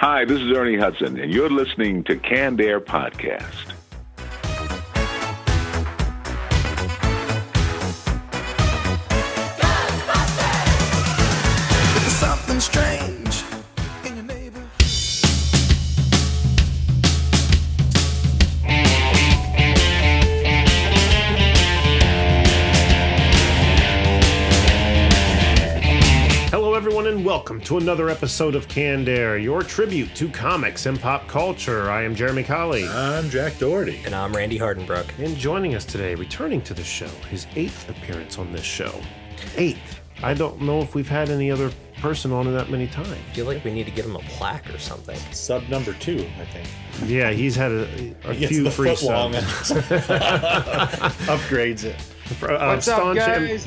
Hi, this is Ernie Hudson, and you're listening to Canned Air Podcast. Welcome to another episode of Canned Air, your tribute to comics and pop culture. I am Jeremy Colley. I'm Jack Doherty. And I'm Randy Hardenbrook. And joining us today, returning to the show, his eighth appearance on this show. Eighth. I don't know if we've had any other person on it that many times. I feel like we need to give him a plaque or something. Sub number two, I think. Yeah, he's had a, a Gets few free foot subs. upgrades it. Of staunch, am-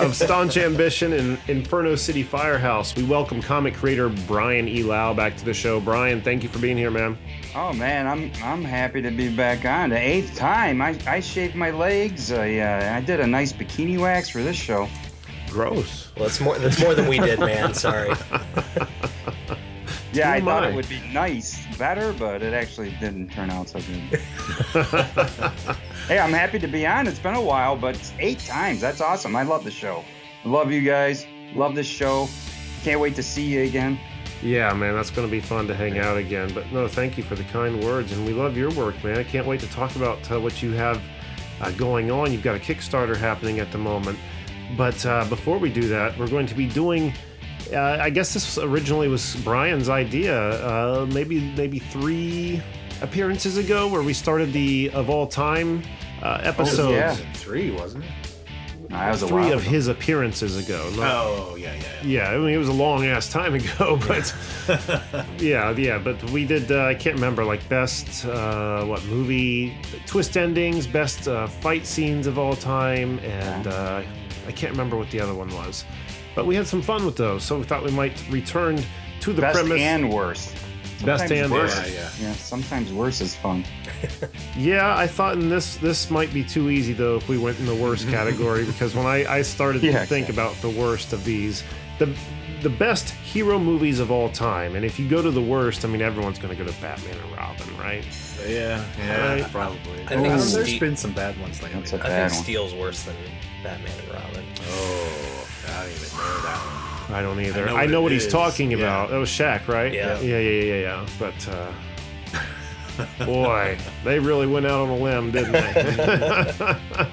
of staunch ambition in Inferno City Firehouse, we welcome comic creator Brian E. Lau back to the show. Brian, thank you for being here, man. Oh man, I'm I'm happy to be back on the eighth time. I, I shaved my legs. I uh, I did a nice bikini wax for this show. Gross. Well, that's more that's more than we did, man. Sorry. Yeah, I Who am thought I? it would be nice, better, but it actually didn't turn out so good. hey, I'm happy to be on. It's been a while, but eight times. That's awesome. I love the show. Love you guys. Love this show. Can't wait to see you again. Yeah, man, that's going to be fun to hang out again. But no, thank you for the kind words, and we love your work, man. I can't wait to talk about uh, what you have uh, going on. You've got a Kickstarter happening at the moment. But uh, before we do that, we're going to be doing. Uh, I guess this originally was Brian's idea, uh, maybe maybe three appearances ago, where we started the of all time uh, episodes. yeah. Three, wasn't it? Nah, was Three while of ago. his appearances ago. not- Oh, yeah, yeah. yeah. Yeah, I mean it was a long ass time ago, but yeah, yeah. But we did. Uh, I can't remember like best uh, what movie twist endings, best uh, fight scenes of all time, and uh, I can't remember what the other one was. But we had some fun with those, so we thought we might return to the Best premise. and worst. Best and worse. worst. Yeah, Yeah, sometimes worse is fun. Yeah, I thought in this this might be too easy though if we went in the worst category because when I, I started Yeah, to think about the worst of these, the the best hero movies of all time, and if you go to the worst, I mean everyone's going to go to Batman and Robin, right? Yeah, yeah, Right. probably. I think Oh, Steve- there's been some bad ones lately. That's a I bad think one. Steel's worse than Batman and Robin. Oh, I don't even know that one. I don't either. I I know know, what what he's is, talking about. That was Shaq, right? Yeah. yeah, yeah, yeah, yeah. But uh, boy, they really went out on a limb, didn't they?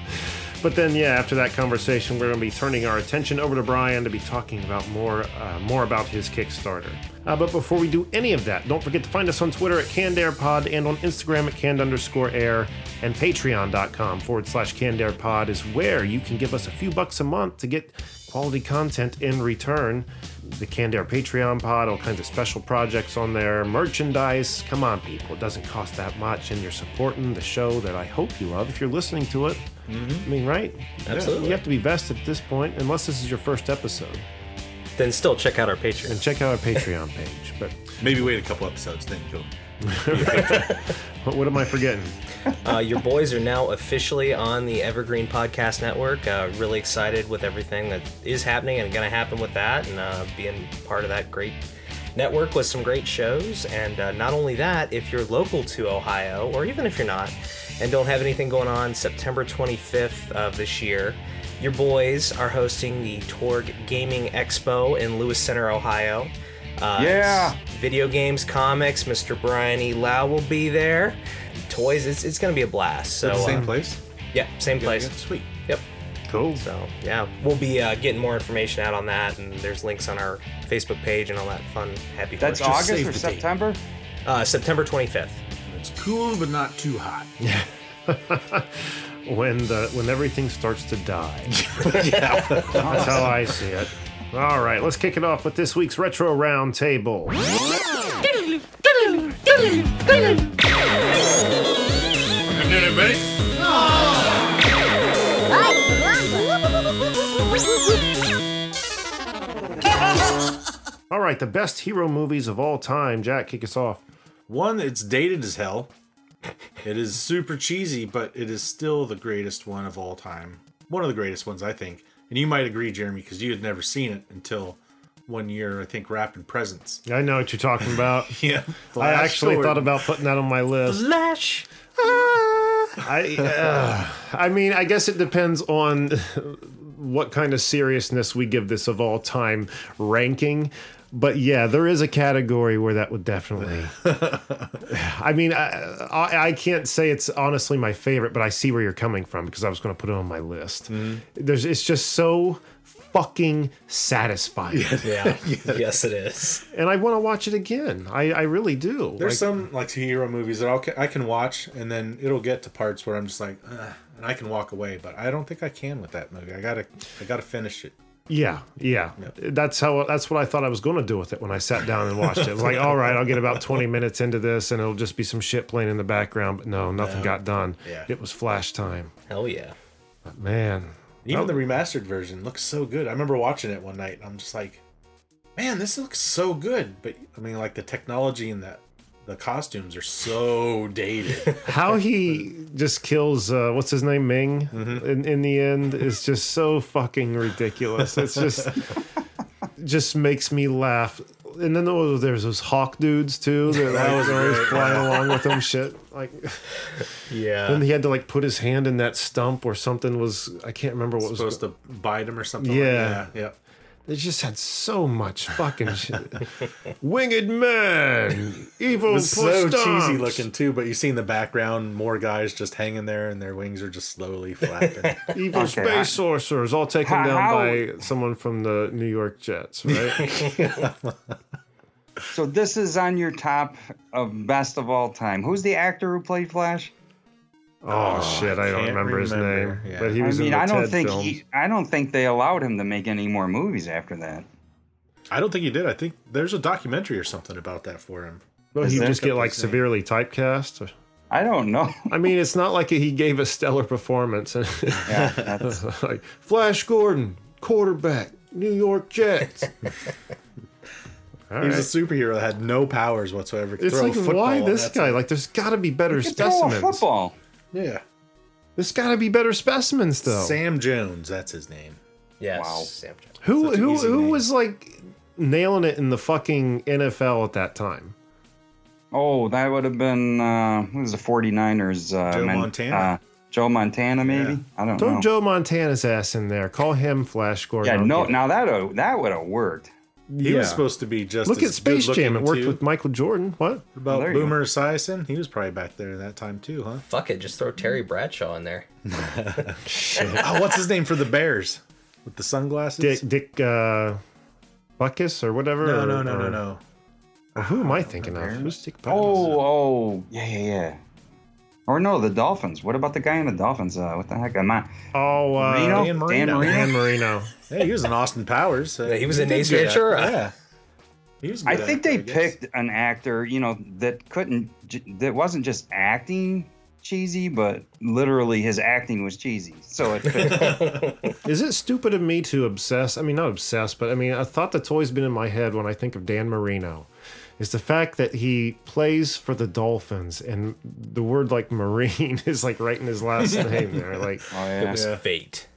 But then, yeah, after that conversation, we're going to be turning our attention over to Brian to be talking about more, uh, more about his Kickstarter. Uh, but before we do any of that, don't forget to find us on Twitter at CannedAirPod and on Instagram at canned underscore air and patreon.com forward slash CannedAirPod is where you can give us a few bucks a month to get quality content in return. The Canned Air Patreon pod, all kinds of special projects on there, merchandise. Come on, people, it doesn't cost that much, and you're supporting the show that I hope you love if you're listening to it. Mm-hmm. I mean, right? Absolutely. You have to be vested at this point, unless this is your first episode. Then still check out our Patreon. And check out our Patreon page. But Maybe wait a couple episodes, then go. what, am I forgetting? Uh, your boys are now officially on the Evergreen Podcast Network. Uh, really excited with everything that is happening and going to happen with that, and uh, being part of that great network with some great shows. And uh, not only that, if you're local to Ohio, or even if you're not, and don't have anything going on, September 25th of this year, your boys are hosting the Torg Gaming Expo in Lewis Center, Ohio. Uh, Yeah. Video games, comics. Mr. Brian E. Lau will be there. Toys. It's, it's going to be a blast. So the same uh, place? Yeah, same place. Yeah, sweet. Yep. Cool. So yeah, we'll be uh, getting more information out on that, and there's links on our Facebook page and all that fun, happy. That's horse. Just August save or. September? uh, September 25th. It's cool, but not too hot. Yeah. When the when everything starts to die. yeah. That's how I see it. All right, let's kick it off with this week's retro round table. All right, the best hero movies of all time. Jack, kick us off. One, it's dated as hell. It is super cheesy, but it is still the greatest one of all time. One of the greatest ones, I think. And you might agree, Jeremy, because you had never seen it until one year, I think, wrapping presents. I know what you're talking about. Yeah. I actually thought about putting that on my list. Flash. I, uh, I mean, I guess it depends on what kind of seriousness we give this of all time ranking. But yeah, there is a category where that would definitely. I mean, I, I, I can't say it's honestly my favorite, but I see where you're coming from because I was going to put it on my list. Mm-hmm. There's, it's just so fucking satisfying, Yeah. yes, it is. and I want to watch it again. I, I really do. There's Like, some like hero movies that I'll, I can watch, and then it'll get to parts where I'm just like, Ugh, and I can walk away. But I don't think I can with that movie. I gotta, I gotta finish it. Yeah, yeah. That's how. That's what I thought I was going to do with it when I sat down and watched it. It was like, all right, I'll get about twenty minutes into this, and it'll just be some shit playing in the background. But no, nothing got done. Yeah. It was flash time. Hell yeah. But man, Even the remastered version looks so good. I remember watching it one night. And I'm just like, man, this looks so good. But I mean, like the technology and the the costumes are so dated. how he just kills uh, what's his name Ming in, in the end is just so fucking ridiculous. It's just just makes me laugh. And then oh, there's those hawk dudes too. That like, was always flying along with them. Shit, like. Yeah. And he had to like put his hand in that stump or something was I can't remember what was supposed to bite him or something. Yeah. Like that. yeah. They just had so much fucking shit. Winged man, evil It was so push cheesy looking too, but you see in the background more guys just hanging there and their wings are just slowly flapping. Evil Okay, space I- sorcerers, all taken How- down how- by someone from the New York Jets, right? So this is on your top of best of all time. Who's the actor who played Flash? Oh, oh shit, I don't can't remember, his name, yeah. but he I was mean, in the I don't Ted think films. he, I don't think they allowed him to make any more movies after that. I don't think he did. I think there's a documentary or something about that for him. Well, he just get like Kept his name. severely typecast. I don't know. I mean, it's not like he gave a stellar performance. yeah, that's, like Flash Gordon, quarterback, New York Jets. All He was right. a superhero that had no powers whatsoever. Could It's throw a like football, why this guy? it. Like, there's got to be better you could throw a specimens. football. Yeah. There's got to be better specimens, though. Sam Jones, that's his name. Yes. Wow. Sam Jones. who such an who easy who name. was like nailing it in the fucking NFL at that time? Oh, that would have been uh, who was the 49ers? Uh, Joe Montana? Uh, Joe Montana, maybe. Yeah. I don't know. Throw know. Joe Montana's ass in there. Call him Flash Gordon. yeah, I'll no. get it. Now that that would have worked. He Yeah. was supposed to be just Look as at Space Jam. It worked too. with Michael Jordan. What? What about There you go. Boomer Esiason? He was probably back there that time too, huh? Fuck it. Just throw Terry Bradshaw in there. oh, what's his name for the Bears with the sunglasses? Dick Dick uh, Buckus or whatever. No, or- no, no, no, no. or who am I thinking of? Who's Dick Butkus? Oh, oh, yeah, yeah, yeah. Or no, the Dolphins. What about the guy in the Dolphins? Uh, what the heck? Am I? oh, uh, Marino? Dan Dan Marino. Marino? Dan Marino. Hey, he was in Austin Powers. so Yeah, he was in did Ace good Ventura. actor, Yeah. He was a I good think actor, they guess. picked an actor, you know, that couldn't, that wasn't just acting cheesy, but literally his acting was cheesy. So it is it stupid of me to obsess? I mean, not obsess, but I mean, I thought that's always been in my head when I think of Dan Marino is the fact that he plays for the Dolphins and the word like Marine is like right in his last name there. Like, oh, It was Yeah. fate.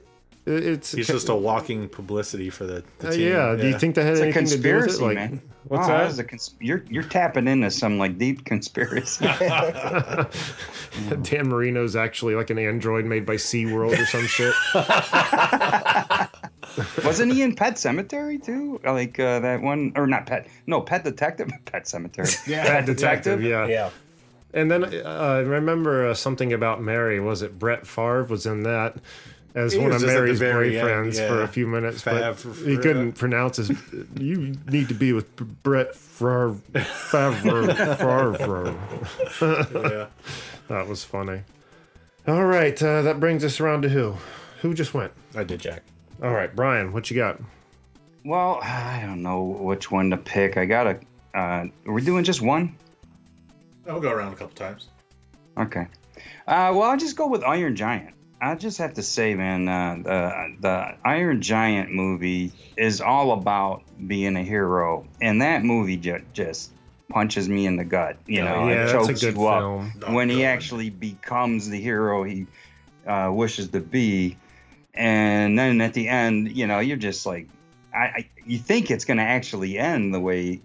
it's. He's just a walking publicity for the, the Uh, team. yeah. Do you think that had It's a anything to do with it? conspiracy, Like, man. what's Wow, that? is a cons- you're you're tapping into some like deep conspiracy. Dan Marino's actually like an android made by SeaWorld or some shit. Wasn't he in Pet Sematary too? Like uh, that one, or not Pet? No, Pet Detective. Pet Sematary. Yeah, Pet Detective, Detective. yeah. And then uh, I remember uh, something about Mary. Was it Brett Favre was in that as He one of just at the Mary's very end, boyfriends for a few minutes, but Favre, he couldn't pronounce his. You need to be with Brett Favre. Favre. Favre. Yeah. That was funny. All right, uh, that brings us around to who? Who just went? I did. Jack. All right, Brian, what you got? Well, I don't know which one to pick. I gotta. Uh, we're doing just one. I'll go around a couple times. Okay. Uh, well, I'll just go with Iron Giant. I just have to say, man, uh, the the Iron Giant movie is all about being a hero, and that movie ju- just punches me in the gut. You know, yeah, it that's a chokes good you up film. when he God. actually becomes the hero he uh, wishes to be, and then at the end, you know, you're just like, I, I you think it's going to actually end the way,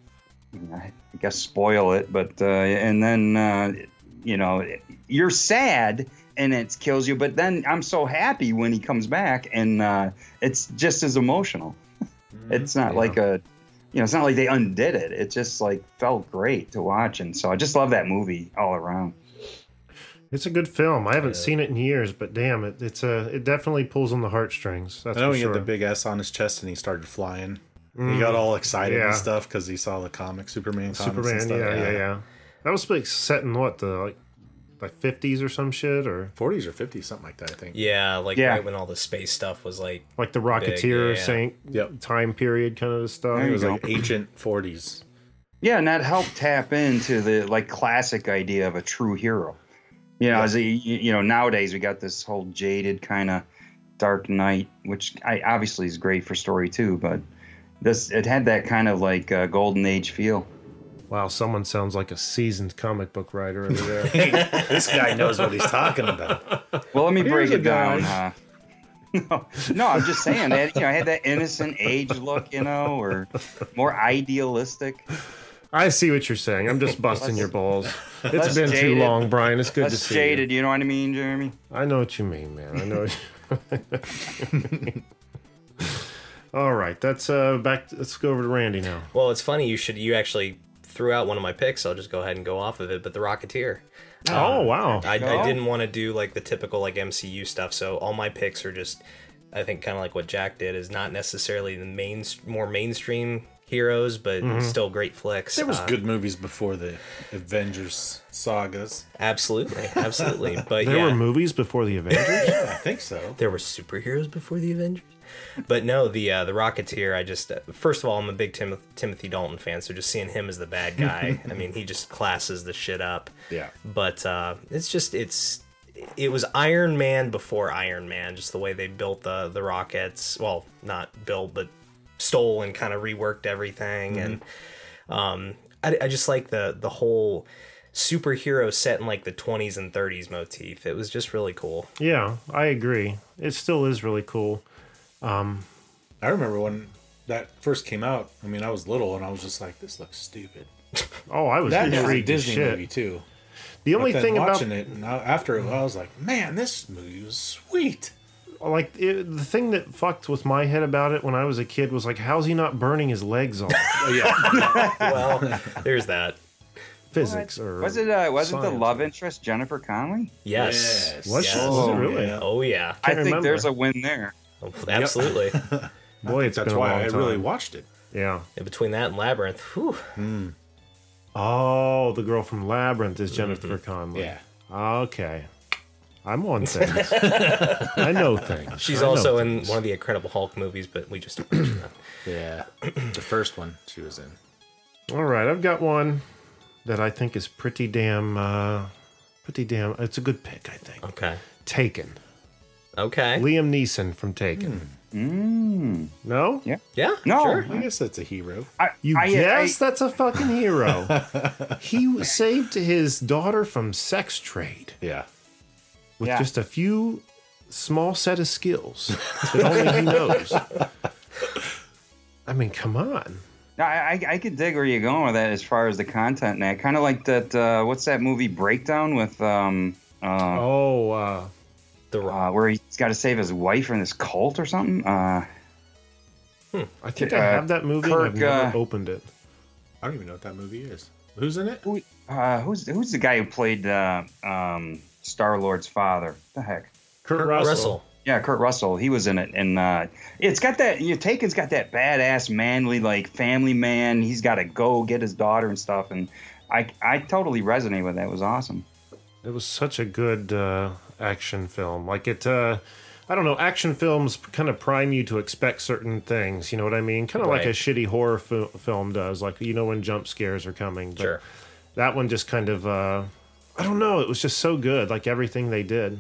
I guess, spoil it, but uh, and then uh, you know, you're sad and it kills you, but then I'm so happy when he comes back, and uh, it's just as emotional. It's not like a, you know, it's not like they undid it. It just like felt great to watch, and so I just love that movie all around. It's a good film. I haven't seen it in years, but damn it, it's a it definitely pulls on the heartstrings. That's I know for he sure. had the big S on his chest and he started flying. He mm, got all excited yeah. and stuff because he saw the comic Superman comics and Superman. stuff. Yeah, yeah, yeah. That was like set in what the like like fifties or some shit, or 40s or 50s, something like that, I think. Yeah, like Yeah. right when all the space stuff was like like the Rocketeer yeah. Saint Yep. time period kind of stuff. There It was go. like ancient 40s. Yeah, and that helped tap into the like classic idea of a true hero. You know, as a, you you know nowadays we got this whole jaded kind of Dark Knight, which I obviously is great for story too, but this it had that kind of like uh, golden age feel. Wow, someone sounds like a seasoned comic book writer over there. this guy knows what he's talking about. Well, let me Here's break it down. guy. Uh, no, no, I'm just saying that you know I had that innocent age look, you know, or more idealistic. I see what you're saying. I'm just busting your balls. It's been too long, Brian. It's good to Less see jaded, you know what I mean, Jeremy? I know what you mean, man. I know. You... All right, that's uh back. Let's go over to Randy now. Well, it's funny you should you actually threw out one of my picks. So I'll just go ahead and go off of it. But the Rocketeer. oh wow. I, I didn't want to do like the typical like MCU stuff, so all my picks are just, I think, kind of like what Jack did is not necessarily the main more mainstream heroes, but still great flicks. There was Uh, good movies before the Avengers sagas. absolutely, absolutely. But there yeah, were movies before the Avengers. I think so. there were superheroes before the Avengers. But no, the uh, the Rocketeer. I just uh, first of all, I'm a big Tim- Timothy Dalton fan, so just seeing him as the bad guy, I mean, he just classes the shit up. Yeah. But uh, it's just it's it was Iron Man before Iron Man, just the way they built the the rockets. Well, not built, but stole and kind of reworked everything, and um, I, I just like the the whole superhero set in like the 20s and 30s motif. It was just really cool. yeah, I agree. It still is really cool. I remember when that first came out. I mean, I was little and I was just like, this looks stupid. Oh, I was That was a Disney shit. movie, too. The only But then thing about watching it, and I, after it, I was like, man, this movie was sweet. Like it, the thing that fucked with my head about it when I was a kid was like, how's he not burning his legs off? Oh, yeah. Well, there's that. Physics or Was it uh, wasn't the love interest Jennifer Connelly? Yes. Yes. Was? Yes. Was it Oh, really? yeah. Oh yeah. I think remember. there's a win there. Oh, Absolutely. Boy, it's That's been a why long I time. really watched it. Yeah. And between that and Labyrinth, whew, Oh, the girl from Labyrinth is Jennifer Connelly. Yeah. Okay. I'm on things. I know things. she's I know also in things. one of the Incredible Hulk movies, but we just don't mention that. Yeah. the first one she was in. All right, I've got one that I think is pretty damn, uh, pretty damn. It's a good pick, I think. Okay. Taken. Okay. Liam Neeson from Taken. No? Yeah. Yeah. No. Sure. I guess that's a hero. I, You I, guess that's a fucking hero. he saved his daughter from sex trade Yeah. With Yeah. just a few small set of skills that only he knows. I mean, come on. I, I, I could dig where you're going with that as far as the content and that. Kind of like that, uh, what's that movie Breakdown with, um, uh, Oh, uh, The Rock. uh, where he's got to save his wife from this cult or something? Uh, I think Uh, I have that movie. and I've never uh, opened it. I don't even know what that movie is. Who's in it? who, uh, who's who's the guy who played uh, um, Star Lord's father? The heck? Kurt, Kurt Russell. Russell. Yeah, Kurt Russell. He was in it, and uh, it's got that. You Taken's got that badass, manly, like family man. He's got to go get his daughter and stuff, and I I totally resonate with that. It was awesome. It was such a good uh, action film. Like it, uh, I don't know. Action films kind of prime you to expect certain things. You know what I mean? Kind of like a shitty horror fil- film does. Like you know when jump scares are coming. But Sure. That one just kind of. uh I don't know. It was just so good. Like everything they did,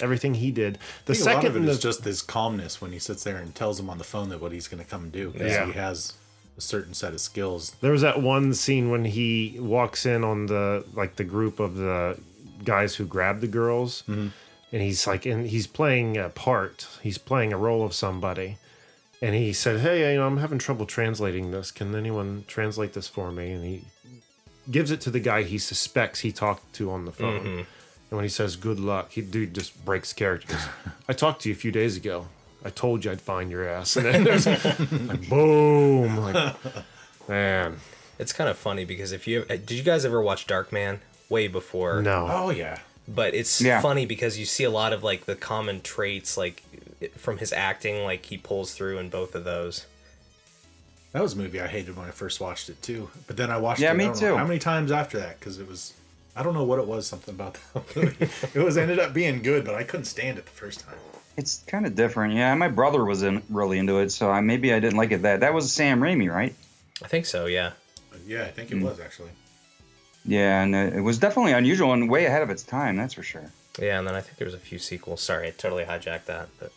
everything he did. The think a lot second of it and is just his calmness when he sits there and tells him on the phone that what he's going to come do. 'cause Yeah. he has a certain set of skills. There was that one scene when he walks in on the like the group of the guys who grabbed the girls, mm-hmm. and he's like, and he's playing a part. He's playing a role of somebody, and he said, "Hey, you know, I'm having trouble translating this. Can anyone translate this for me?" And he gives it to the guy he suspects he talked to on the phone. Mm-hmm. And when he says "Good luck," he dude just breaks character. I talked to you a few days ago. I told you I'd find your ass, and then there's like boom, like man. It's kind of funny because if you uh, did you guys ever watch Darkman way before? No. Oh yeah, But it's Yeah. funny because you see a lot of like the common traits like from his acting like he pulls through in both of those. That was a movie I hated when I first watched it too. But then I watched Yeah, it. I me don't know too. How many times after that? Because it was. I don't know what it was. Something about that movie. it was ended up being good, but I couldn't stand it the first time. It's kind of different. Yeah, my brother was in really into it, so I, maybe I didn't like it that. That was Sam Raimi, right? I think so, yeah. Yeah, I think it Hmm. was actually. Yeah, and uh, it was definitely unusual and way ahead of its time. That's for sure. Yeah, and then I think there was a few sequels. Sorry, I totally hijacked that. But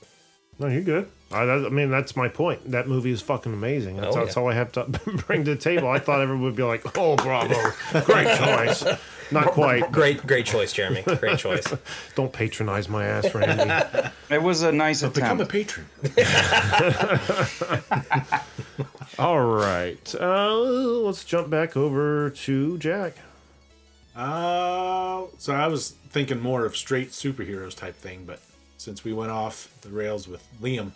No, you're good. I, I mean, that's my point. That movie is fucking amazing. That's, Oh, that's yeah. all I have to bring to the table. I thought everyone would be like, "Oh, bravo, great choice." Not quite. great, great choice, Jeremy. Great choice. Don't patronize my ass, Randy. It was a nice But Become a patron. all right, uh, let's jump back over to Jack. Uh, so I was thinking more of straight superheroes type thing, but since we went off the rails with Liam,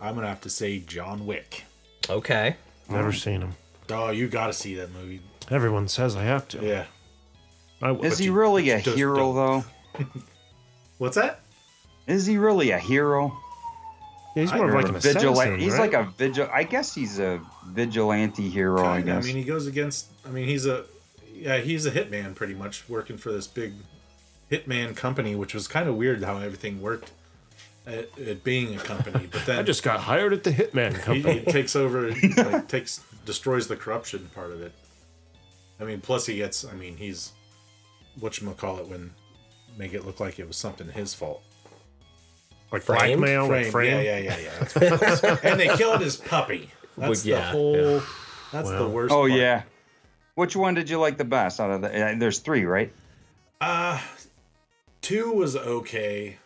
I'm gonna have to say John Wick. Okay. Never seen him. Oh, you got to see that movie. Everyone says I have to. Yeah. I, Is he you really a just hero, don't. though? What's that? Is he really a hero? he's more of like a an vigilante? He's right? like a vigil. I guess he's a vigilante hero. I Kinda. I, guess. mean, he goes against. I mean, he's a yeah, he's a hitman pretty much, working for this big hitman company, which was kind of weird how everything worked at, at being a company. But then I just got hired at the Hitman company. he takes over, like takes destroys the corruption part of it. I mean, plus he gets. I mean, he's what you call it when make it look like it was something his fault. like Framed? blackmail, like Frame. frame. Yeah, yeah, yeah, yeah. That's what it was. and they killed his puppy. That's Well, the yeah, whole. That's the worst. oh part. yeah. Which one did you like the best out of the? Uh, there's three, right? Uh, two was okay.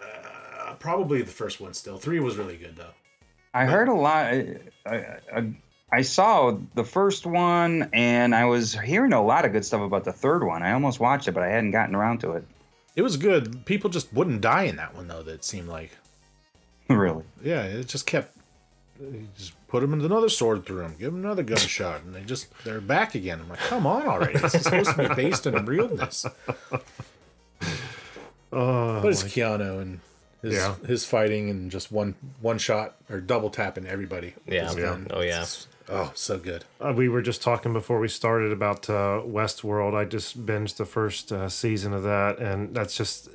Uh, probably the first one still. Three was really good though. I heard a lot. I, I, I, saw the first one, and I was hearing a lot of good stuff about the third one. I almost watched it, but I hadn't gotten around to it. It was good. People just wouldn't die in that one though. That seemed like. really? Yeah, it just kept. Just put him in another sword through him, give him another gunshot, and they just they're back again. I'm like, come on already! This is supposed to be based in realness. Oh, But it's Keanu and his Yeah. his fighting and just one one shot or double tapping everybody. Yeah. Yeah. Oh, yeah. It's- Oh, so good. Uh, we were just talking before we started about uh, Westworld. I just binged the first uh, season of that, and that's just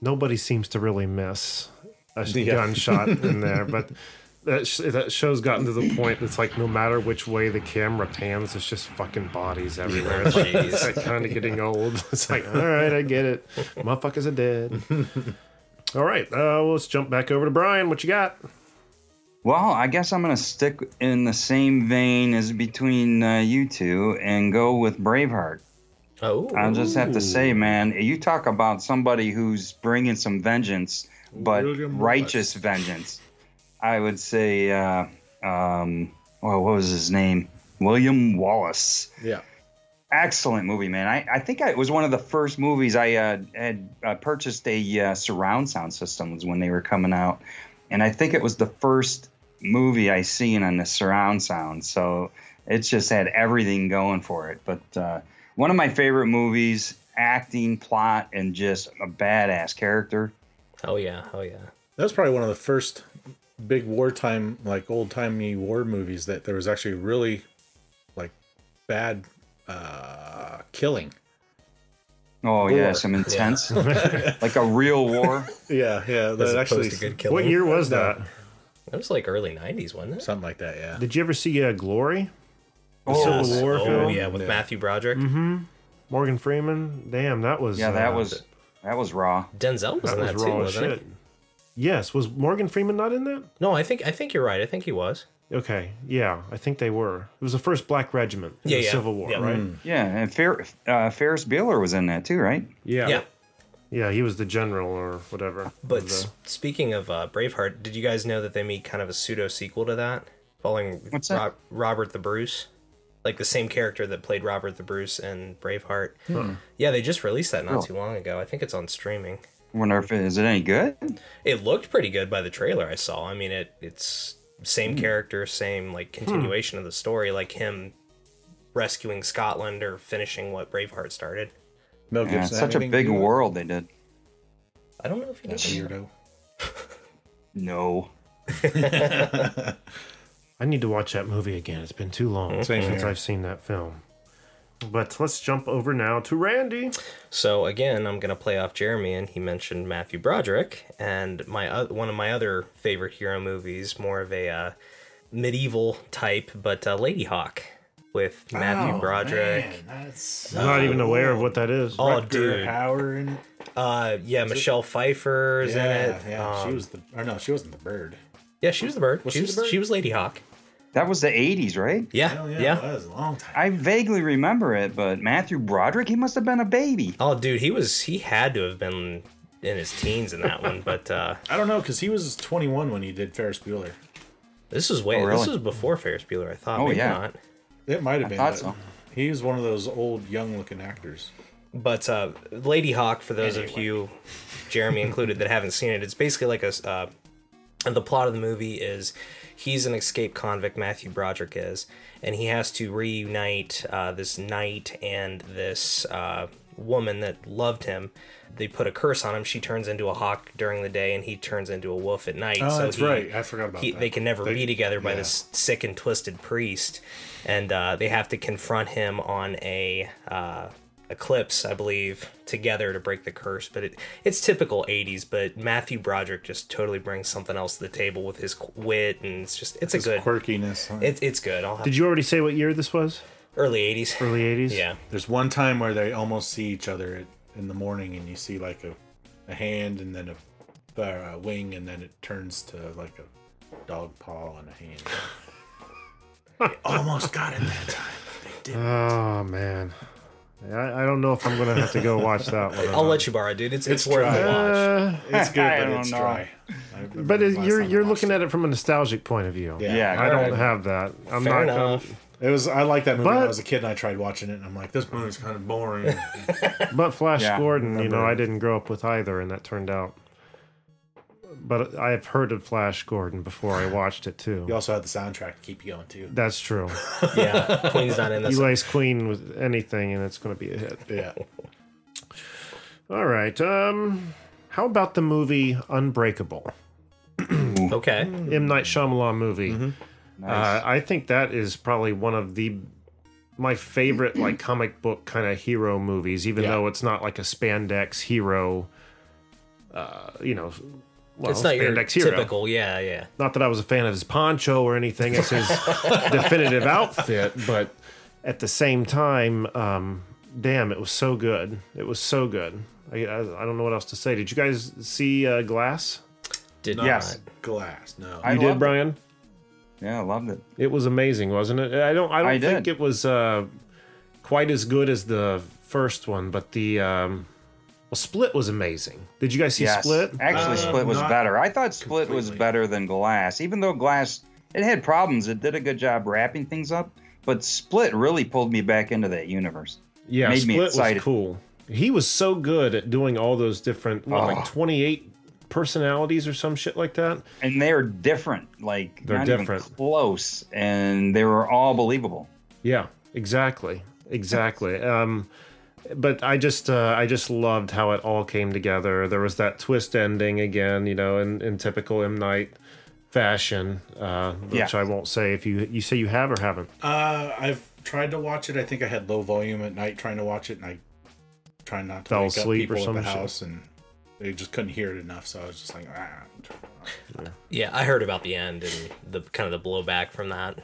nobody seems to really miss a Yeah. gunshot in there. But that sh- that show's gotten to the point. It's like no matter which way the camera pans, it's just fucking bodies everywhere. It's, like, it's like kind of getting old. It's like all right, I get it. Motherfuckers are dead. all right, uh, well, let's jump back over to Brian. What you got? Well, I guess I'm gonna stick in the same vein as between uh, you two and go with Braveheart. Oh. I'll just have to say, man, you talk about somebody who's bringing some vengeance, but William righteous vengeance. I would say, uh, um, well, what was his name? William Wallace. Yeah. Excellent movie, man. I, I think I, it was one of the first movies I uh, had uh, purchased a uh, surround sound system was when they were coming out, and I think it was the first movie I seen on the surround sound. So it just had everything going for it. But uh, one of my favorite movies, acting, plot, and just a badass character. Oh yeah. Oh yeah. That was probably one of the first big wartime, like old timey war movies that there was actually really like bad uh killing. Oh yeah, some intense, like a real war. Yeah, yeah. As That opposed actually to good killing. What year was that? That was like early '90s, wasn't it? something like that. Yeah. Did you ever see uh, Glory? Oh, Civil War oh film? yeah, with Yeah. Matthew Broderick. Morgan Freeman. Damn, that was yeah, that uh, was that was raw. Denzel was that in was that raw too, as wasn't shit. he? Yes, was Morgan Freeman not in that? No, I think I think you're right. I think he was. Okay, yeah, I think they were. It was the first Black Regiment in Yeah, the yeah. Civil War, Yeah. right? Yeah, and Fer- uh, Ferris Bueller was in that too, right? Yeah. Yeah. yeah, he was the general or whatever. But the- s- speaking of uh, Braveheart, did you guys know that they made kind of a pseudo sequel to that, following What's that? Rob- Robert the Bruce, like the same character that played Robert the Bruce in Braveheart? Yeah, they just released that not Cool. too long ago. I think it's on streaming. Wonder if it, is it any good? It looked pretty good by the trailer I saw. I mean, it it's same hmm. character, same like continuation of the story, like him rescuing Scotland or finishing what Braveheart started. Mel Yeah, Gibson. it's such a big do with it? world they did. I don't know if he That did. weirdo. No, I need to watch that movie again. It's been too long Same since here. I've seen that film. But let's jump over now to Randy. So again, I'm gonna play off Jeremy, and he mentioned Matthew Broderick, and my uh, one of my other favorite hero movies, more of a uh, medieval type, but uh, Ladyhawke with Matthew Oh, Broderick. man, that's I'm not even aware of what that is. Oh, Rutger dude. Hauer in it. Uh, yeah, Michelle Pfeiffer's Yeah, in it. yeah. she Um, was the. Or no, she wasn't the bird. Yeah, she was the bird. Was she she was the bird? she was Ladyhawke. That was the '80s, right? Yeah, Hell yeah, yeah. That was a long time. I vaguely remember it, but Matthew Broderick, he must have been a baby. Oh, dude, he was he had to have been in his teens in that one, but uh, I don't know because he was 21 when he did Ferris Bueller. this was way Oh, this really? was before Ferris Bueller. I thought. Oh, Maybe yeah. not. It might have been. I been. thought so. He was one of those old, young-looking actors. But uh, Ladyhawke, for those of you, Jeremy included, that haven't seen it, it's basically like a. Uh, the plot of the movie is he's an escaped convict, Matthew Broderick is, and he has to reunite uh, this knight and this uh, woman that loved him. They put a curse on him. She turns into a hawk during the day, and he turns into a wolf at night. Oh, so that's he- right. I forgot about he, that. They can never They- be together by yeah. this sick and twisted priest, and uh, they have to confront him on a uh, eclipse, I believe, together to break the curse. But it, it's typical '80s. But Matthew Broderick just totally brings something else to the table with his wit, and it's just it's His a good. quirkiness. huh? It's it's good. I'll have Did you already say what year this was? early '80s. Early 80s? Yeah. There's one time where they almost see each other in the morning, and you see like a, a hand and then a, uh, a wing, and then it turns to like a dog paw and a hand. They almost got it that time. They did. Oh, man. I, I don't know if I'm going to have to go watch that one. I'll not. let you borrow, it, dude. It's it's, It's worth dry. a watch. Uh, It's good, I but don't it's know. dry. I but it, you're you're watched looking at it from a nostalgic point of view. Yeah. I don't Alright. have that. I'm Fair not gonna- enough. It was. I liked that movie when But- I was a kid, and I tried watching it, and I'm like, this movie's kind of boring. But Flash Yeah, Gordon, you know. I didn't grow up with either, and that turned out. But I've heard of Flash Gordon before I watched it too. you also had the soundtrack to keep you going too. That's true. Yeah, Queen's not in this. You lace Queen with anything, and it's going to be a hit. Yeah. All right. Um, how about the movie Unbreakable? Okay. M Night Shyamalan movie. Mm-hmm. Uh, I think that is probably one of the my favorite like comic book kind of hero movies, even Yeah. though it's not like a spandex hero. Uh, you know, well, it's not your spandex hero. typical. Yeah, yeah. Not that I was a fan of his poncho or anything. It's his definitive outfit, but at the same time, um, damn, it was so good. It was so good. I, I, I don't know what else to say. Did you guys see uh, Glass? Did Yes. not. Glass. No. I You did, loved it. Brian. Yeah, I loved it. It was amazing, wasn't it? I don't. I don't I think did. it was uh, quite as good as the first one, but the um, well, Split was amazing. Did you guys see yes. Split? Actually, Uh, Split was better. I thought Split was better than Glass, even though Glass it had problems. It did a good job wrapping things up, but Split really pulled me back into that universe. Yeah, made me Split was cool. He was so good at doing all those different, what, Oh. like twenty eight personalities or some shit like that. And they were different, like They're not different. even close, and they were all believable. Yeah, exactly, exactly. um, but I just, uh, I just loved how it all came together. There was that twist ending again, you know, in, in typical M Night fashion, uh, which Yeah. I won't say if you you say you have or haven't. Uh, I've tried to watch it. I think I had low volume at night trying to watch it, and I trying not to Fell wake asleep or up people some at the shit. house, and they just couldn't hear it enough. So I was just like, ah. Yeah, I heard about the end and the kind of the blowback from that.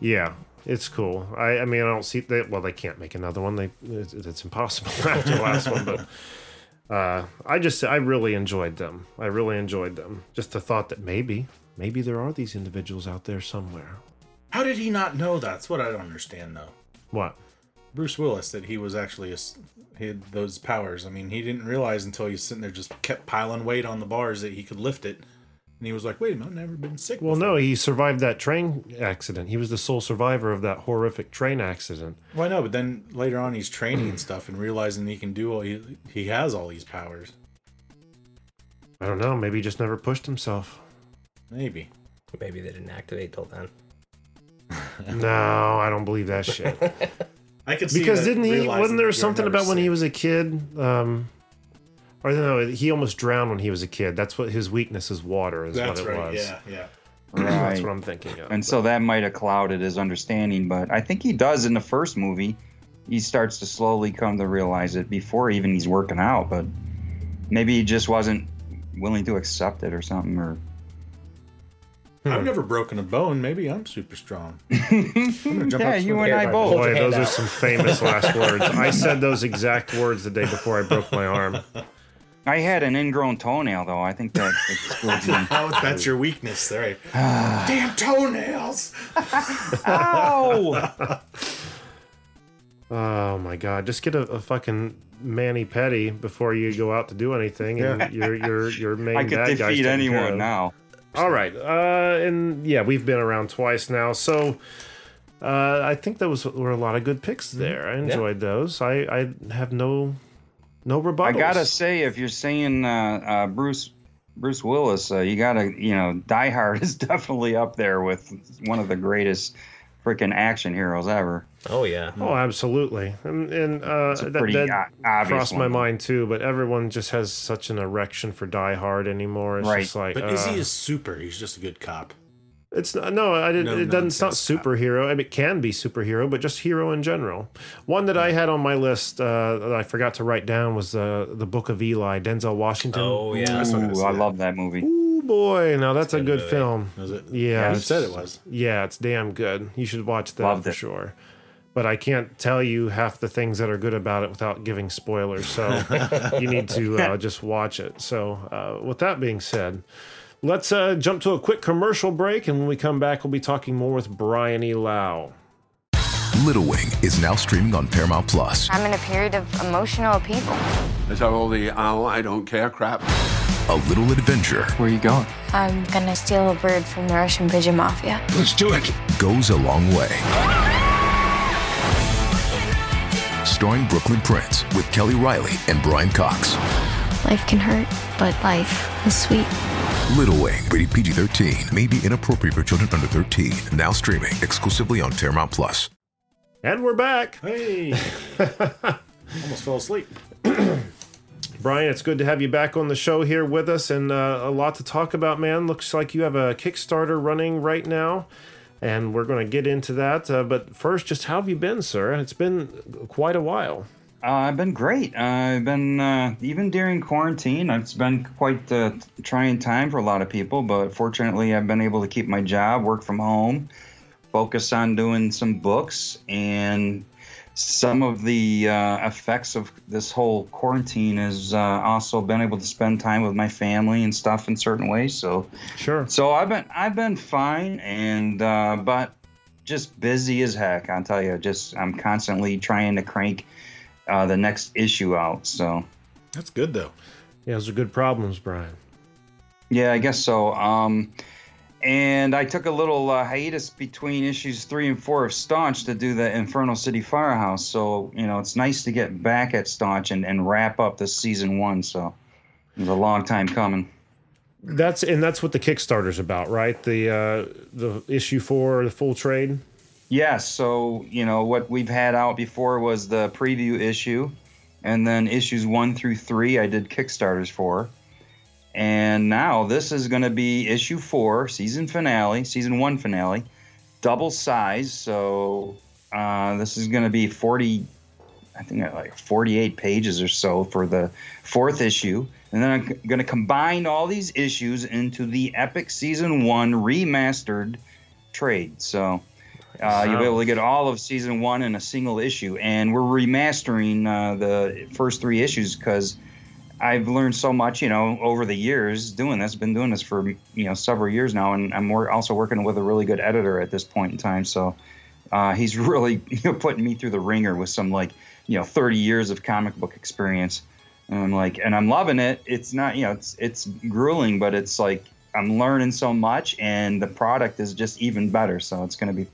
Yeah, it's cool. I, I mean, I don't see that. Well, they can't make another one. They it's, it's impossible after the last one. But uh, I just I really enjoyed them. I really enjoyed them. Just the thought that maybe maybe there are these individuals out there somewhere. How did he not know that? That's what I don't understand, though. What? Bruce Willis that he was actually a, he had those powers. I mean, he didn't realize until he was sitting there just kept piling weight on the bars that he could lift it, and he was like, "Wait a minute, I've never been sick." Well, before." no, he survived that train accident. He was the sole survivor of that horrific train accident. Well, I know, but then later on, he's training and stuff and realizing he can do all he he has all these powers. I don't know. Maybe he just never pushed himself. Maybe. Maybe they didn't activate till then. no, I don't believe that shit. I could see because that didn't he? Wasn't there something never about when he was a kid? Um, or no, he almost drowned when he was a kid. That's what his weakness is water. Is That's what it right. was. Yeah, yeah. Uh, that's what I'm thinking of. And so that might have clouded his understanding, but I think he does in the first movie. He starts to slowly come to realize it before even he's working out, but maybe he just wasn't willing to accept it or something. Or hmm. I've never broken a bone. Maybe I'm super strong. I'm gonna jump yeah, out you and I both. Boy, your hand those are some famous last words. I said those exact words the day before I broke my arm. I had an ingrown toenail though. I think that excludes me. Oh, that's your weakness, right? Damn toenails! Ow! Oh my god! Just get a, a fucking Manny Petty before you go out to do anything, and your your your main I could bad guy's defeat taken care anyone of. now. All right, uh, and yeah, we've been around twice now, so uh, I think those were a lot of good picks there. I enjoyed those. I I have no no rebuttals. I gotta say, if you're saying uh, uh, Bruce Bruce Willis, uh, you gotta you know Die Hard is definitely up there with one of the greatest freaking action heroes ever. Oh yeah. Oh, absolutely, and, and uh, It's a that, that o- obvious crossed my mind too. But everyone just has such an erection for Die Hard anymore. It's Right. just like, But is uh, he a super? He's just a good cop. It's not, no, I didn't. No it doesn't. It's not superhero. I mean, it can be superhero, but just hero in general. One that I had on my list uh, that I forgot to write down was uh, the Book of Eli, Denzel Washington. Oh yeah. That's I Ooh. I love that movie. Ooh, boy, now that's a good good movie. film. Was it? Yeah, you said it was. Yeah, it's damn good. You should watch that Loved for it. sure. But I can't tell you half the things that are good about it without giving spoilers. So you need to uh, just watch it. So, uh, with that being said, let's uh, jump to a quick commercial break. And when we come back, we'll be talking more with Brian E. Lau. Little Wing is now streaming on Paramount Plus. I'm in a period of emotional upheaval. Is that all the oh, I don't care crap? A little adventure Where are you going? I'm gonna steal a bird from the Russian pigeon mafia. Let's do it. goes a long way. Starring Brooklyn Prince with Kelly Riley and Brian Cox. Life can hurt, but life is sweet. Little Wing, rated PG 13, may be inappropriate for children under 13. Now streaming exclusively on Paramount Plus. And we're back. Hey, almost fell asleep. Brian, it's good to have you back on the show here with us and uh, a lot to talk about, man. Looks like you have a Kickstarter running right now, and we're going to get into that. Uh, but first, just how have you been, sir? It's been quite a while. Uh, I've been great. Uh, I've been uh, even during quarantine. It's been quite a trying time for a lot of people, but fortunately, I've been able to keep my job, work from home, focus on doing some books, and some of the uh, effects of this whole quarantine has uh, also been able to spend time with my family and stuff in certain ways. So, Sure. so I've been I've been fine, and uh, but just busy as heck. I'll tell you. Just I'm constantly trying to crank uh, the next issue out. So That's good though. Yeah, those are good problems, Brian. yeah, I guess so. Um, and I took a little uh, hiatus between issues three and four of Staunch to do the Inferno City Firehouse. So you know, it's nice to get back at Staunch and, and wrap up the season one. So it was a long time coming. That's and that's what the Kickstarter's about, right? The uh, the issue for the full trade. Yes. So, you know, what we've had out before was the preview issue. And then issues one through three, I did Kickstarters for. And now this is going to be issue four, season finale, season one finale, double size. So uh, this is going to be 40 I think uh, like 48 pages or so for the fourth issue, and then I'm going to combine all these issues into the Epic Season One remastered trade. So. Uh, you'll be able to get all of season one in a single issue, and we're remastering uh, the first three issues because I've learned so much, you know, over the years doing this. Been doing this for you know several years now, and I'm wor- also working with a really good editor at this point in time. So uh, he's really you know, putting me through the ringer with some like you know 30 years of comic book experience, and I'm like, and I'm loving it. It's not you know it's it's grueling, but it's like I'm learning so much, and the product is just even better. So it's gonna be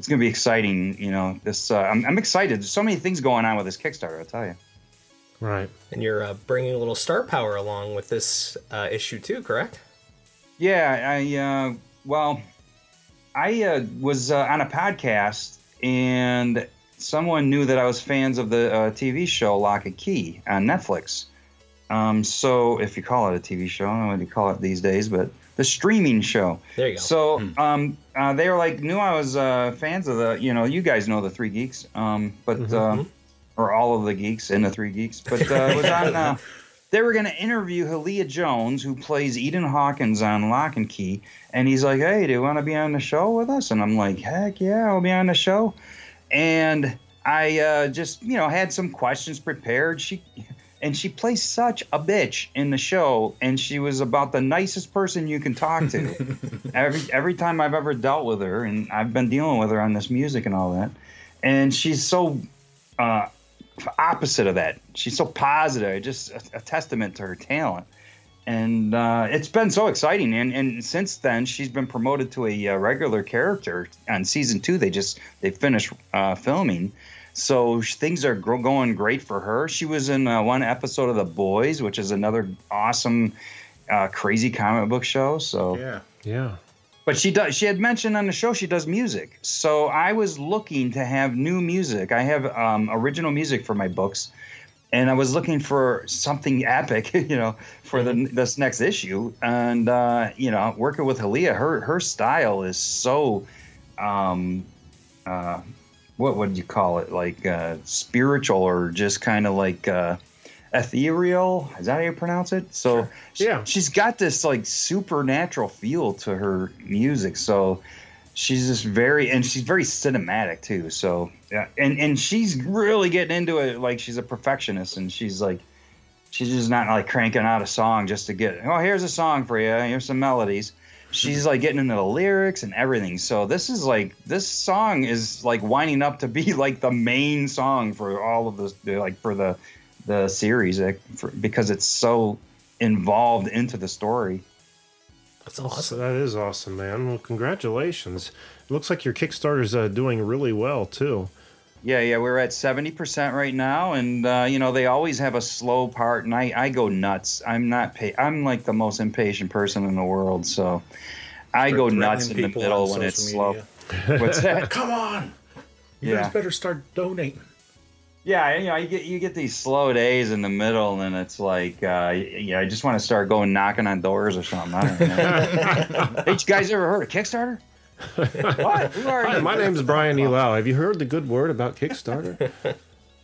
it's gonna be exciting. You know, this uh, I'm, I'm excited. There's so many things going on with this Kickstarter. I'll tell you. Right. And you're uh, bringing a little star power along with this uh, issue too, correct? Yeah, I uh, well, I uh, was uh, on a podcast and someone knew that I was fans of the uh, TV show Locke and Key on Netflix. Um, so if you call it a TV show, I don't know what you call it these days, but the streaming show. There you go. So um, uh, they were like, knew I was uh, fans of the, you know, you guys know the Three Geeks, um, but uh, or all of the geeks in the Three Geeks, but uh, was on. Uh, they were going to interview Hallea Jones, who plays Eden Hawkins on Locke and Key, and he's like, "Hey, do you want to be on the show with us?" And I'm like, "Heck yeah, I'll be on the show." And I uh, just, you know, had some questions prepared. She and she plays such a bitch in the show, and she was about the nicest person you can talk to. every every time I've ever dealt with her, and I've been dealing with her on this music and all that, and she's so uh, opposite of that. She's so positive, just a, a testament to her talent. And uh, it's been so exciting. And, and since then, she's been promoted to a, uh regular character on season two. They just they finished uh, filming, so things are gro- going great for her. She was in uh, one episode of The Boys, which is another awesome, uh, crazy comic book show. So Yeah. Yeah. but she does. She had mentioned on the show she does music. So I was looking to have new music. I have um, original music for my books, and I was looking for something epic, you know, for the this next issue. And uh, you know, working with Hallea, her her style is so, um, uh, what would you call it? Like uh, spiritual or just kind of like. Uh, ethereal is that how you pronounce it so she- Yeah. she's got this like supernatural feel to her music so she's just very and she's very cinematic too so yeah and and she's really getting into it like she's a perfectionist and she's like she's just not like cranking out a song just to get oh here's a song for you here's some melodies she's like getting into the lyrics and everything so this is like this song is like winding up to be like the main song for all of this like for the the series like, for, because it's so involved into the story That's So awesome. that is awesome, man. Well, congratulations. It looks like your Kickstarter's uh, doing really well too. Yeah, yeah, we're at seventy percent right now, and uh, you know they always have a slow part, and I, I go nuts. I'm not pa- I'm like the most impatient person in the world, so I go nuts in the middle when it's social slow. What's that? Come on. You Yeah. guys better start donating. Yeah, you know, you get you get these slow days in the middle, and it's like, uh, yeah, I just want to start going knocking on doors or something. I don't know. hey, you guys ever heard of Kickstarter? what? Who are Hi, you? my name's Brian Elau. Have you heard the good word about Kickstarter?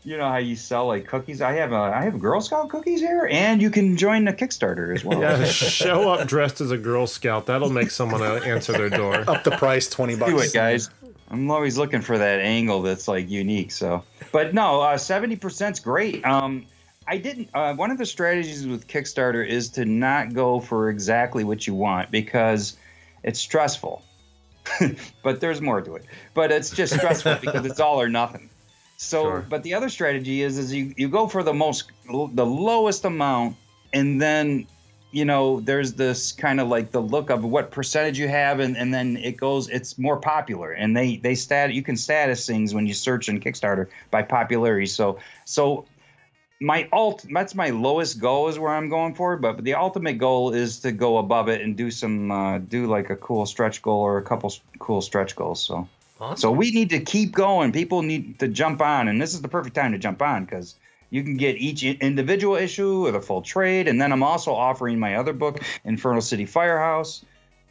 You know how you sell like cookies? I have a I have Girl Scout cookies here, and you can join the Kickstarter as well. yeah, show up dressed as a Girl Scout. That'll make someone uh, answer their door. Up the price, 20 bucks. do it, guys. I'm always looking for that angle that's like unique. So, but no, uh, seventy percent's great. Um, I didn't. Uh, one of the strategies with Kickstarter is to not go for exactly what you want because it's stressful. but there's more to it. But it's just stressful because it's all or nothing. So, Sure. but the other strategy is is you you go for the most the lowest amount, and then you know there's this kind of like the look of what percentage you have and, and then it goes it's more popular and they they stat you can status things when you search in kickstarter by popularity so so my alt that's my lowest goal is where i'm going for but the ultimate goal is to go above it and do some uh, do like a cool stretch goal or a couple cool stretch goals so Awesome. so we need to keep going. People need to jump on, and this is the perfect time to jump on because you can get each individual issue or the full trade. And then I'm also offering my other book, Inferno City Firehouse,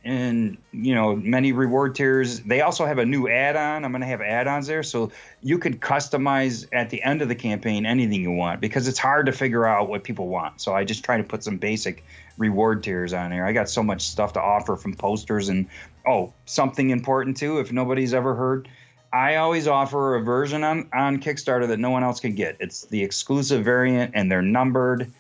in you know many reward tiers. They also have a new add-on. I'm going to have add-ons there, so you could customize at the end of the campaign anything you want because it's hard to figure out what people want. So I just try to put some basic reward tiers on there. I got so much stuff to offer from posters and oh, something important too. If nobody's ever heard, I always offer a version on on Kickstarter that no one else can get. It's the exclusive variant, and they're numbered.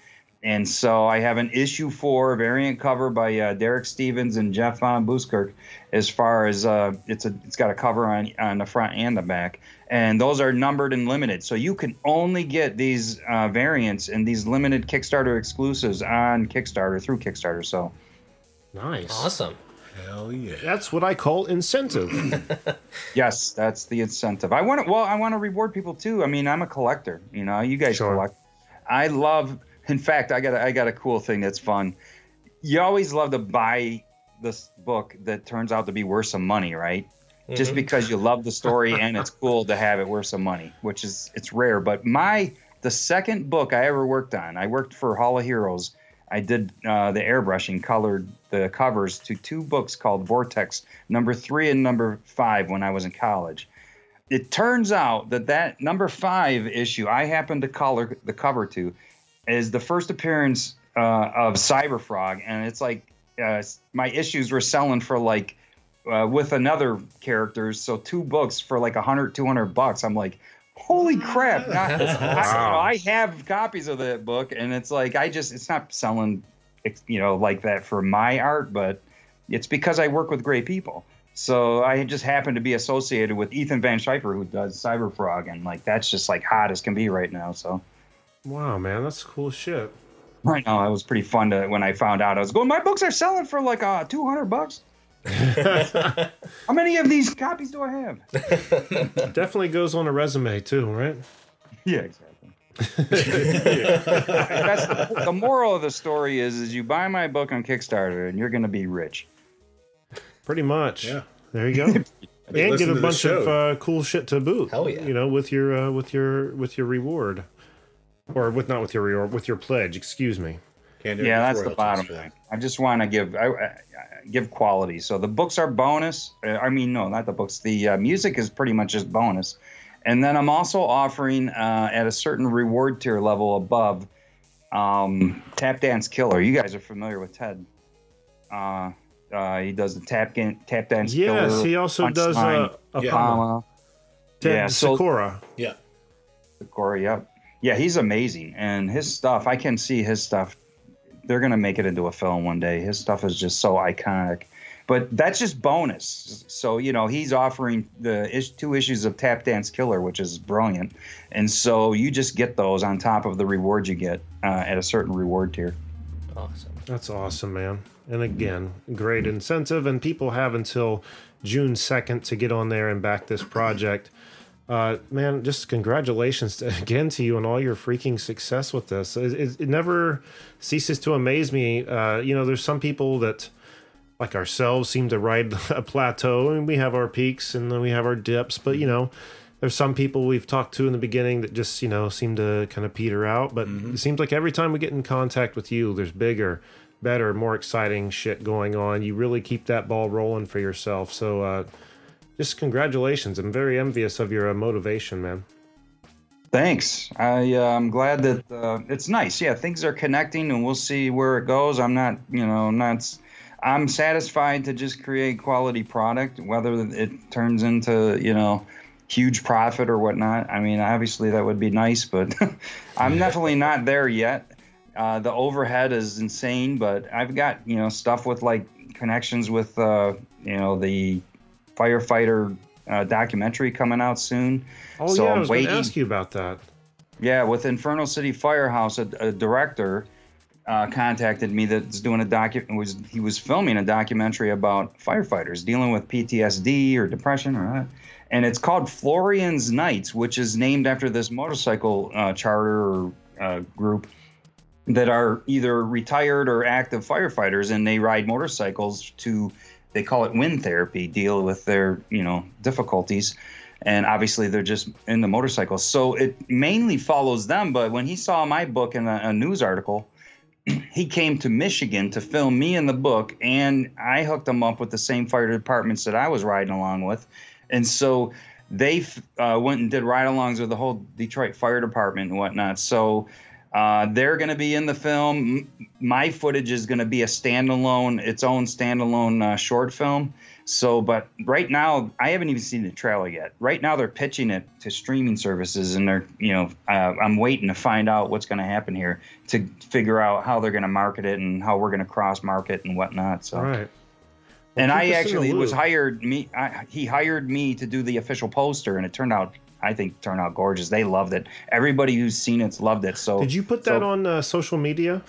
And so I have an issue four variant cover by uh, Derek Stevens and Jeff Von Buskirk. As far as uh, it's a, it's got a cover on on the front and the back, and those are numbered and limited. So you can only get these uh, variants and these limited Kickstarter exclusives on Kickstarter through Kickstarter. So Nice. Awesome. Hell yeah. That's what I call incentive. yes, that's the incentive. I want to. Well, I want to reward people too. I mean, I'm a collector. You know, you guys Sure. collect. I love. In fact, I got a, I got a cool thing that's fun. You always love to buy this book that turns out to be worth some money, right? Just Mhm. because you love the story and it's cool to have it worth some money, which is it's rare. But my the second book I ever worked on, I worked for Hall of Heroes. I did uh, the airbrushing, colored the covers to two books called Vortex, number three and number five when I was in college. It turns out that that number five issue I happened to color the cover to is the first appearance uh, of Cyberfrog, and it's like uh, my issues were selling for like uh, with another characters, so two books for like 100, 200 bucks. I'm like, holy crap! Not, I, you know, I have copies of that book, and it's like I just it's not selling, you know, like that for my art, but it's because I work with great people. So I just happen to be associated with Ethan Van Sciver, who does Cyberfrog, and like that's just like hot as can be right now. So wow, man, that's cool shit. right now it was pretty fun to when I found out. I was going, my books are selling for like uh, two hundred bucks. How many of these copies do I have? Definitely goes on a resume too, right? Yeah, exactly. That's the, the moral of the story is is you buy my book on Kickstarter and you're going to be rich. Pretty much. Yeah. There you go. and get a bunch of uh, cool shit to boot. Hell yeah. You know, with your uh, with your with your reward, or with not with your reward, with your pledge. Excuse me. Can't do yeah, that's the bottom for thing. I just want to give I, I, I give quality. So the books are bonus. Uh, I mean, no, not the books. The uh, music is pretty much just bonus. And then I'm also offering uh, at a certain reward tier level above um, Tap Dance Killer. You guys are familiar with Ted. Uh, uh, he does the tap gan- tap dance killer. Yes, he also does uh, Punchline, a Yeah. Ted yeah, so- Sikora. Yeah. Corey, yep. Yeah, he's amazing. And his stuff, I can see his stuff. They're going to make it into a film one day. His stuff is just so iconic. But that's just bonus. So, you know, he's offering the is- two issues of Tap Dance Killer, which is brilliant. And so you just get those on top of the rewards you get uh, at a certain reward tier. Awesome. That's awesome, man. And again, great incentive, and people have until June 2nd to get on there and back this project. Uh, man, just congratulations to, again to you on all your freaking success with this. It, it, it never ceases to amaze me. Uh, you know, there's some people that, like ourselves, seem to ride a plateau, and we have our peaks and then we have our dips, but you know, there's some people we've talked to in the beginning that just you know seem to kind of peter out but it seems like every time we get in contact with you there's bigger better more exciting shit going on you really keep that ball rolling for yourself so uh just congratulations i'm very envious of your uh, motivation man Thanks. I uh, I'm glad that uh, it's nice. Yeah, things are connecting, and we'll see where it goes. I'm not, you know, not. I'm satisfied to just create quality product, whether it turns into, you know, huge profit or whatnot. I mean, obviously that would be nice, but I'm definitely not there yet. Uh, the overhead is insane, but I've got you know stuff with like connections with uh, you know the firefighter uh, documentary coming out soon. oh So yeah i I'm was going to ask you about that Yeah, with Inferno City Firehouse, a, a director uh, contacted me that's doing a docu was he was filming a documentary about firefighters dealing with PTSD or depression or that. And it's called Florian's Knights, which is named after this motorcycle uh, charter or uh, group that are either retired or active firefighters, and they ride motorcycles to they call it wind therapy, deal with their you know difficulties and obviously they're just in the motorcycles. So it mainly follows them. But when he saw my book in a, a news article, he came to Michigan to film me in the book, and I hooked him up with the same fire departments that I was riding along with, and so they uh, went and did ride-alongs with the whole Detroit Fire Department and whatnot. So uh, they're going to be in the film. My footage is going to be a standalone, its own standalone uh, short film. So, but right now, I haven't even seen the trailer yet. Right now, they're pitching it to streaming services, and they're, you know, uh, I'm waiting to find out what's going to happen here to figure out how they're going to market it and how we're going to cross market and whatnot. So, right. and I us in the actually was hired me. I, he hired me to do the official poster, and it turned out, I think, turned out gorgeous. They loved it. Everybody who's seen it's loved it. So, Did you put that so on uh, social media?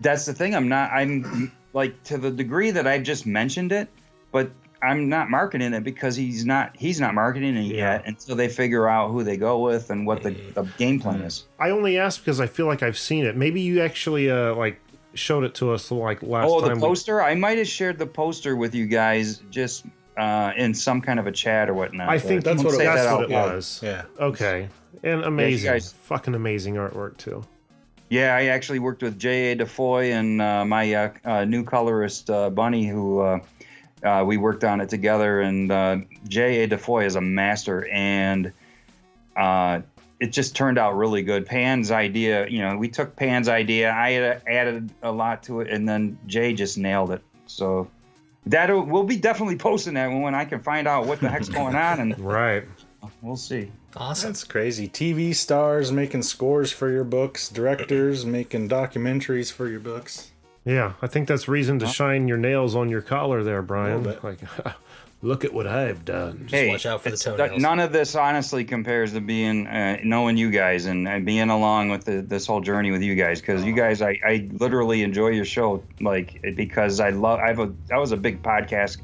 That's the thing. I'm not. I'm like to the degree that I've just mentioned it, but I'm not marketing it because he's not. He's not marketing it yet until they figure out who they go with and what the, the game plan is. I only asked because I feel like I've seen it. Maybe you actually uh, like showed it to us like last oh, time. the we- poster. I might have shared the poster with you guys just uh, in some kind of a chat or whatnot. I think don't that's what, it, that's that what it was. Yeah. Okay. And amazing, guys- fucking amazing artwork too. Yeah, I actually worked with J.A. DeFoy and uh, my uh, uh, new colorist, uh, Bunny, who uh, uh, we worked on it together. And uh, J.A. DeFoy is a master, and uh, it just turned out really good. Pan's idea, you know, we took Pan's idea, I had added a lot to it, and then Jay just nailed it. So that uh, we'll be definitely posting that when I can find out what the heck's going on, and Right. we'll see. Awesome. That's crazy. TV stars making scores for your books, directors making documentaries for your books. Yeah, I think that's reason to shine your nails on your collar there, Brian. Like, look at what I've done. hey, watch out for the it's- toenails. None of this honestly compares to being uh, knowing you guys and, and being along with the, this whole journey with you guys because you guys, I, I literally enjoy your show like because I love. I've a I was a big podcast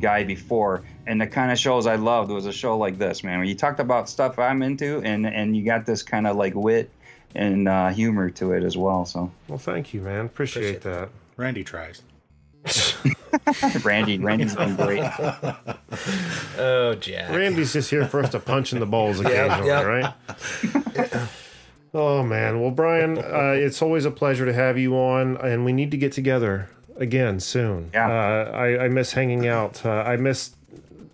guy before, and the kind of shows I loved was a show like this, man. Where you talked about stuff I'm into, and and you got this kind of like wit and uh, humor to it as well. So Well, thank you, man. Appreciate, that. Randy tries. Randy, Randy's been great. Oh, Jack. Randy's just here for us to punch in the balls occasionally, yeah. right? oh man, well, Brian, uh, it's always a pleasure to have you on, and we need to get together again soon. Yeah. uh, I, I miss hanging out. Uh, I missed.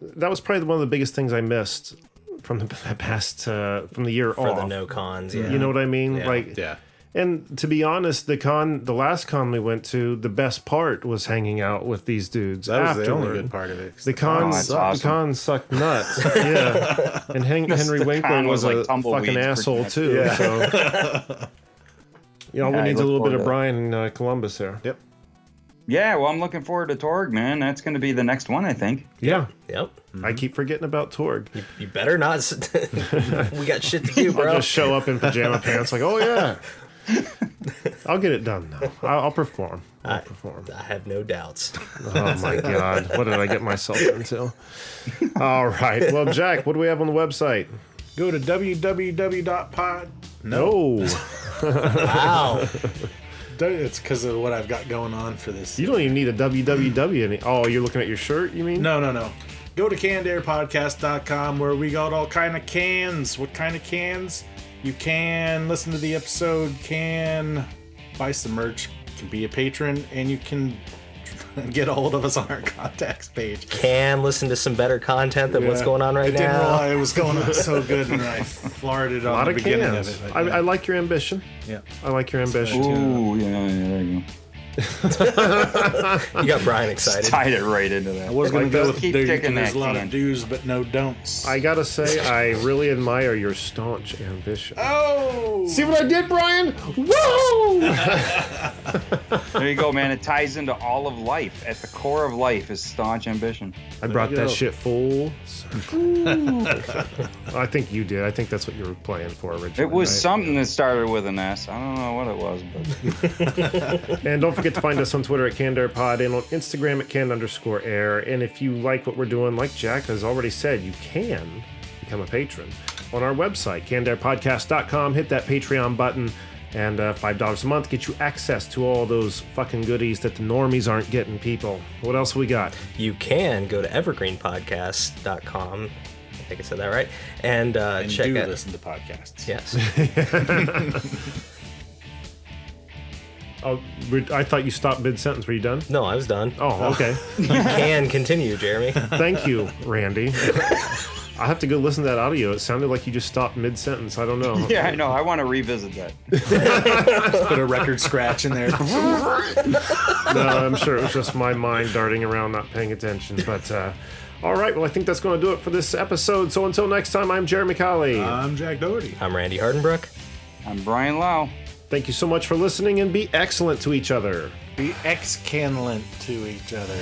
That was probably one of the biggest things I missed from the past uh, from the year For off. the no cons, yeah. You know what I mean? Yeah. Like, Yeah. And to be honest, the con, the last con we went to, the best part was hanging out with these dudes. That was the only good part of it. The con, Oh, that's the awesome. con sucked nuts. yeah, and Hen- Henry Winkler was, was like a fucking asshole too. Yeah. So, you know, Yeah, we need a little bit of Brian in uh, Columbus there. Yep. Yeah, well, I'm looking forward to Torg, man. That's going to be the next one, I think. Yeah, Yep. I keep forgetting about Torg. You better not. we got shit to do, bro. I'll bro. just show up in pajama pants, like, oh yeah. I'll get it done though. I'll, I'll perform. I'll perform. I have no doubts. Oh my god, what did I get myself into? All right, well, Jack, what do we have on the website? Go to www.pod. No, Wow. It's because of what I've got going on for this. you don't even need a www. Any- oh, you're looking at your shirt? You mean? No, no, no. Go to cannedairpodcast.com where we got all kind of cans. What kind of cans? You can listen to the episode, can buy some merch, can be a patron, and you can get a hold of us on our contacts page. Can listen to some better content than what's going on I right didn't now. realize it was going on so good, and I farted A on the of beginning cans. of it. I, yeah. I like your ambition. yeah. I like your ambition. Ooh, yeah, yeah, there you got Brian excited. Tied it right into that. I was going to go uh, with keep there, kicking there's that a lot can. of do's but no don'ts. I gotta say, I really admire your staunch ambition. oh! See what I did, Brian? Whoa! There you go, man. It ties into all of life. At the core of life is staunch ambition. I brought that go. shit full. I think you did. I think that's what you were playing for originally. It was right? something that started with an S. I don't know what it was, but And don't forget to find us on Twitter at CannedAirPod and on Instagram at Canned underscore air. And if you like what we're doing, like Jack has already said, you can become a patron on our website, CannedAirPodcast.com. Hit that Patreon button. And uh, $5 a month get you access to all those fucking goodies that the normies aren't getting, people. What else we got? You can go to evergreenpodcast.com. I think I said that right. And, uh, and check do out. listen to podcasts. Yes. Oh, I thought you stopped mid sentence. Were you done? No, I was done. Oh, okay. You can continue, Jeremy. Thank you, Randy. I have to go listen to that audio. It sounded like you just stopped mid sentence. I don't know. Yeah, I know. I want to revisit that. Put a record scratch in there. no, I'm sure it was just my mind darting around, not paying attention. But uh, all right, well, I think that's going to do it for this episode. So until next time, I'm Jeremy Colley. I'm Jack Doherty. I'm Randy Hardenbrook. I'm Brian Lau. Thank you so much for listening, and be excellent to each other. Be excellent to each other.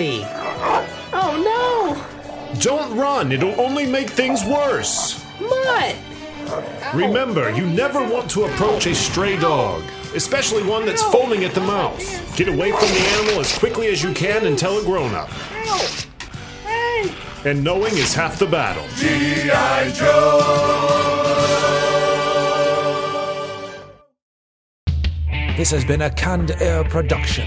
Nice puppy. Oh, Don't run, it'll only make things worse. no. Mutt. Remember, you never want to approach a stray dog, especially one that's foaming at the mouth. Get away from the animal as quickly as you can and tell a grown up. Hey. And knowing is half the battle. G.I. Joe. This has been a Canned Air production.